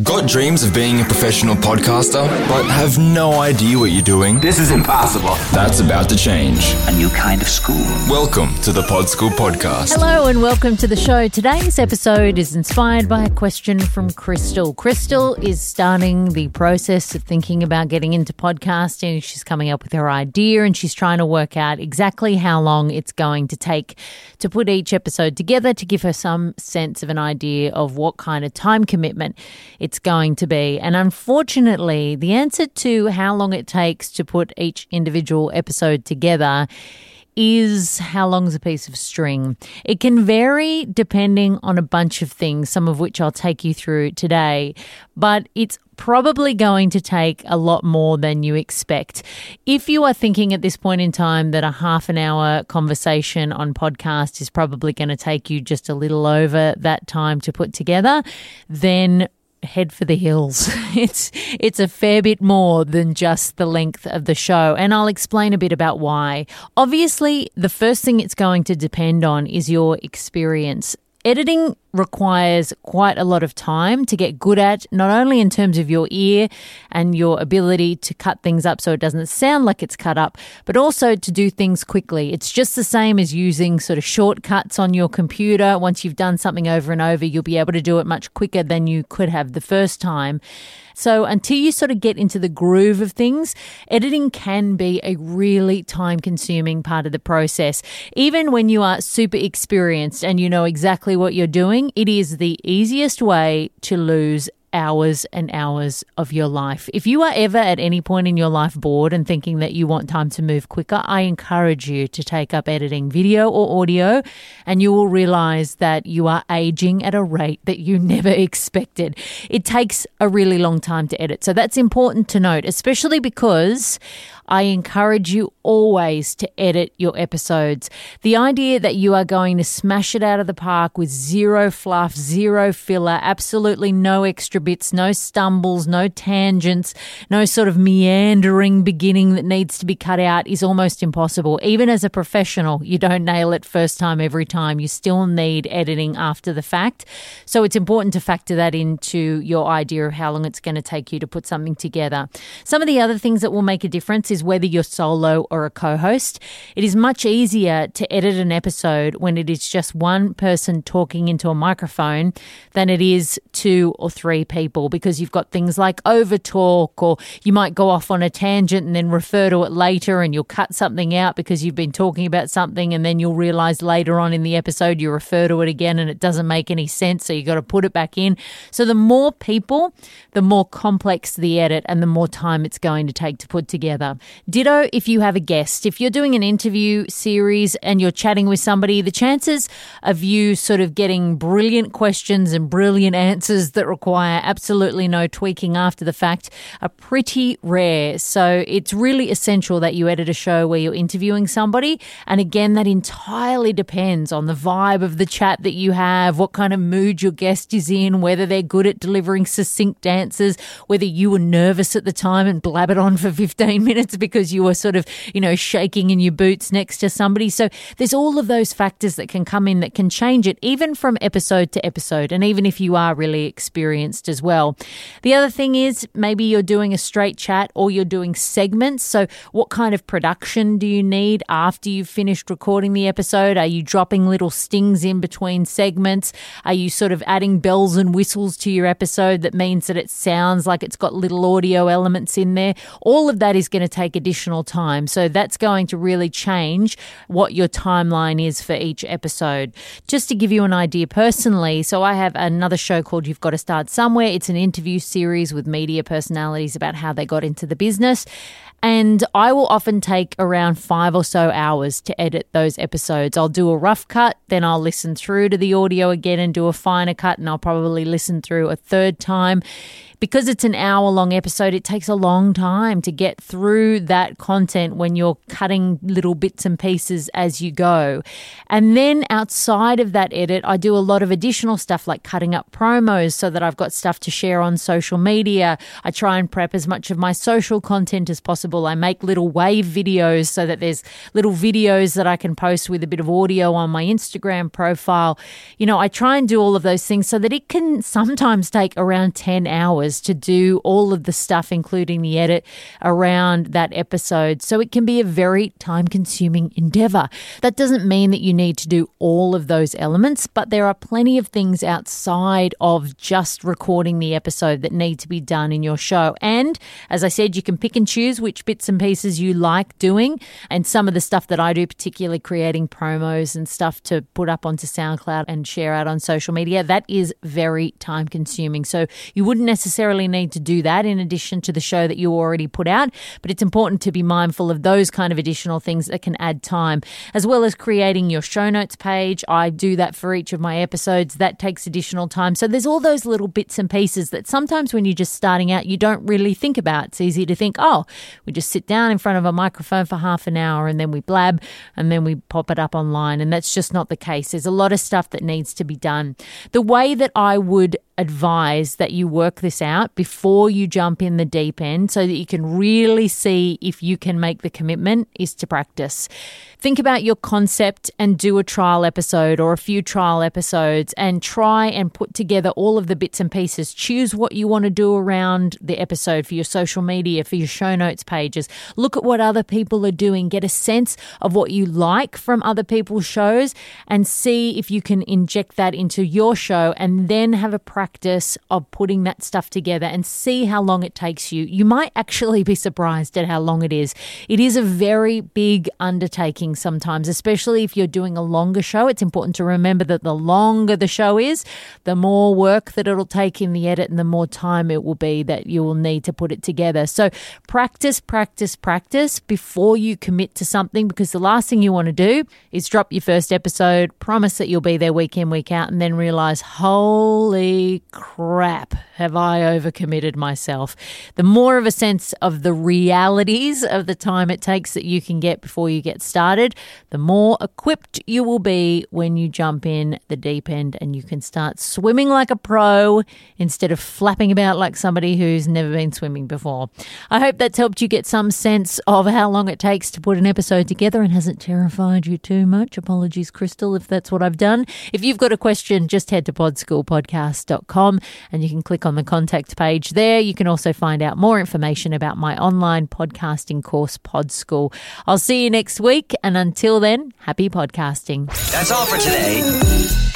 Got dreams of being a professional podcaster, but have no idea what you're doing? This is impossible. That's about to change. A new kind of school. Welcome to the Pod School Podcast. Hello and welcome to the show. Today's episode is inspired by a question from Crystal. Crystal is starting the process of thinking about getting into podcasting. She's coming up with her idea and she's trying to work out exactly how long it's going to take to put each episode together to give her some sense of an idea of what kind of time commitment it's going to be. And unfortunately, the answer to how long it takes to put each individual episode together is how long's a piece of string. It can vary depending on a bunch of things, some of which I'll take you through today, but it's probably going to take a lot more than you expect. If you are thinking at this point in time that a half an hour conversation on podcast is probably going to take you just a little over that time to put together, then head for the hills. It's it's a fair bit more than just the length of the show, and I'll explain a bit about why. Obviously, the first thing it's going to depend on is your experience. Editing requires quite a lot of time to get good at, not only in terms of your ear and your ability to cut things up so it doesn't sound like it's cut up, but also to do things quickly. It's just the same as using sort of shortcuts on your computer. Once you've done something over and over, you'll be able to do it much quicker than you could have the first time. So until you sort of get into the groove of things, editing can be a really time consuming part of the process. Even when you are super experienced and you know exactly what you're doing, it is the easiest way to lose hours and hours of your life. If you are ever at any point in your life bored and thinking that you want time to move quicker, I encourage you to take up editing video or audio and you will realize that you are aging at a rate that you never expected. It takes a really long time to edit. So that's important to note, especially because I encourage you always to edit your episodes. The idea that you are going to smash it out of the park with zero fluff, zero filler, absolutely no extra bits, no stumbles, no tangents, no sort of meandering beginning that needs to be cut out is almost impossible. Even as a professional, you don't nail it first time every time. You still need editing after the fact. So it's important to factor that into your idea of how long it's going to take you to put something together. Some of the other things that will make a difference is whether you're solo or a co host. It is much easier to edit an episode when it is just one person talking into a microphone than it is two or three people because you've got things like over talk or you might go off on a tangent and then refer to it later and you'll cut something out because you've been talking about something and then you'll realize later on in the episode you refer to it again and it doesn't make any sense so you've got to put it back in. So the more people, the more complex the edit and the more time it's going to take to put together. Ditto if you have a guest. If you're doing an interview series and you're chatting with somebody, the chances of you sort of getting brilliant questions and brilliant answers that require absolutely no tweaking after the fact are pretty rare. So it's really essential that you edit a show where you're interviewing somebody. And again, that entirely depends on the vibe of the chat that you have, what kind of mood your guest is in, whether they're good at delivering succinct answers, whether you were nervous at the time and blabbered on for 15 minutes because you were sort of, you know, shaking in your boots next to somebody. So there's all of those factors that can come in that can change it, even from episode to episode, and even if you are really experienced as well. The other thing is maybe you're doing a straight chat or you're doing segments. So, what kind of production do you need after you've finished recording the episode? Are you dropping little stings in between segments? Are you sort of adding bells and whistles to your episode that means that it sounds like it's got little audio elements in there? All of that is going to take additional time. So that's going to really change what your timeline is for each episode. Just to give you an idea personally, so I have another show called You've Got to Start Somewhere. It's an interview series with media personalities about how they got into the business. And I will often take around five or so hours to edit those episodes. I'll do a rough cut, then I'll listen through to the audio again and do a finer cut, and I'll probably listen through a third time because it's an hour long episode, it takes a long time to get through that content when you're cutting little bits and pieces as you go. And then outside of that edit, I do a lot of additional stuff like cutting up promos so that I've got stuff to share on social media. I try and prep as much of my social content as possible. I make little wave videos so that there's little videos that I can post with a bit of audio on my Instagram profile. You know, I try and do all of those things so that it can sometimes take around 10 hours to do all of the stuff, including the edit around that episode. So it can be a very time consuming endeavor. That doesn't mean that you need to do all of those elements, but there are plenty of things outside of just recording the episode that need to be done in your show. And as I said, you can pick and choose which bits and pieces you like doing. And some of the stuff that I do, particularly creating promos and stuff to put up onto SoundCloud and share out on social media, that is very time consuming. So you wouldn't necessarily need to do that in addition to the show that you already put out, but it's important to be mindful of those kind of additional things that can add time, as well as creating your show notes page. I do that for each of my episodes. That takes additional time. So there's all those little bits and pieces that sometimes when you're just starting out, you don't really think about. It's easy to think, oh, we just sit down in front of a microphone for half an hour and then we blab and then we pop it up online. And that's just not the case. There's a lot of stuff that needs to be done. The way that I would advise that you work this out before you jump in the deep end so that you can really see if you can make the commitment is to practice. Think about your concept and do a trial episode or a few trial episodes and try and put together all of the bits and pieces. Choose what you want to do around the episode for your social media, for your show notes pages. Look at what other people are doing, get a sense of what you like from other people's shows and see if you can inject that into your show and then have a practice of putting that stuff together and see how long it takes you. You might actually be surprised at how long it is. It is a very big undertaking sometimes, especially if you're doing a longer show. It's important to remember that the longer the show is, the more work that it'll take in the edit and the more time it will be that you will need to put it together. So practice, practice, practice before you commit to something because the last thing you want to do is drop your first episode, promise that you'll be there week in, week out, and then realize, holy crap, have I overcommitted myself? The more of a sense of the realities of the time it takes that you can get before you get started, the more equipped you will be when you jump in the deep end and you can start swimming like a pro instead of flapping about like somebody who's never been swimming before. I hope that's helped you get some sense of how long it takes to put an episode together and hasn't terrified you too much. Apologies, Crystal, if that's what I've done. If you've got a question, just head to podschoolpodcast.com and you can click on the contact page there. You can also find out more information about my online podcasting course, Pod School. I'll see you next week. And until then, happy podcasting. That's all for today.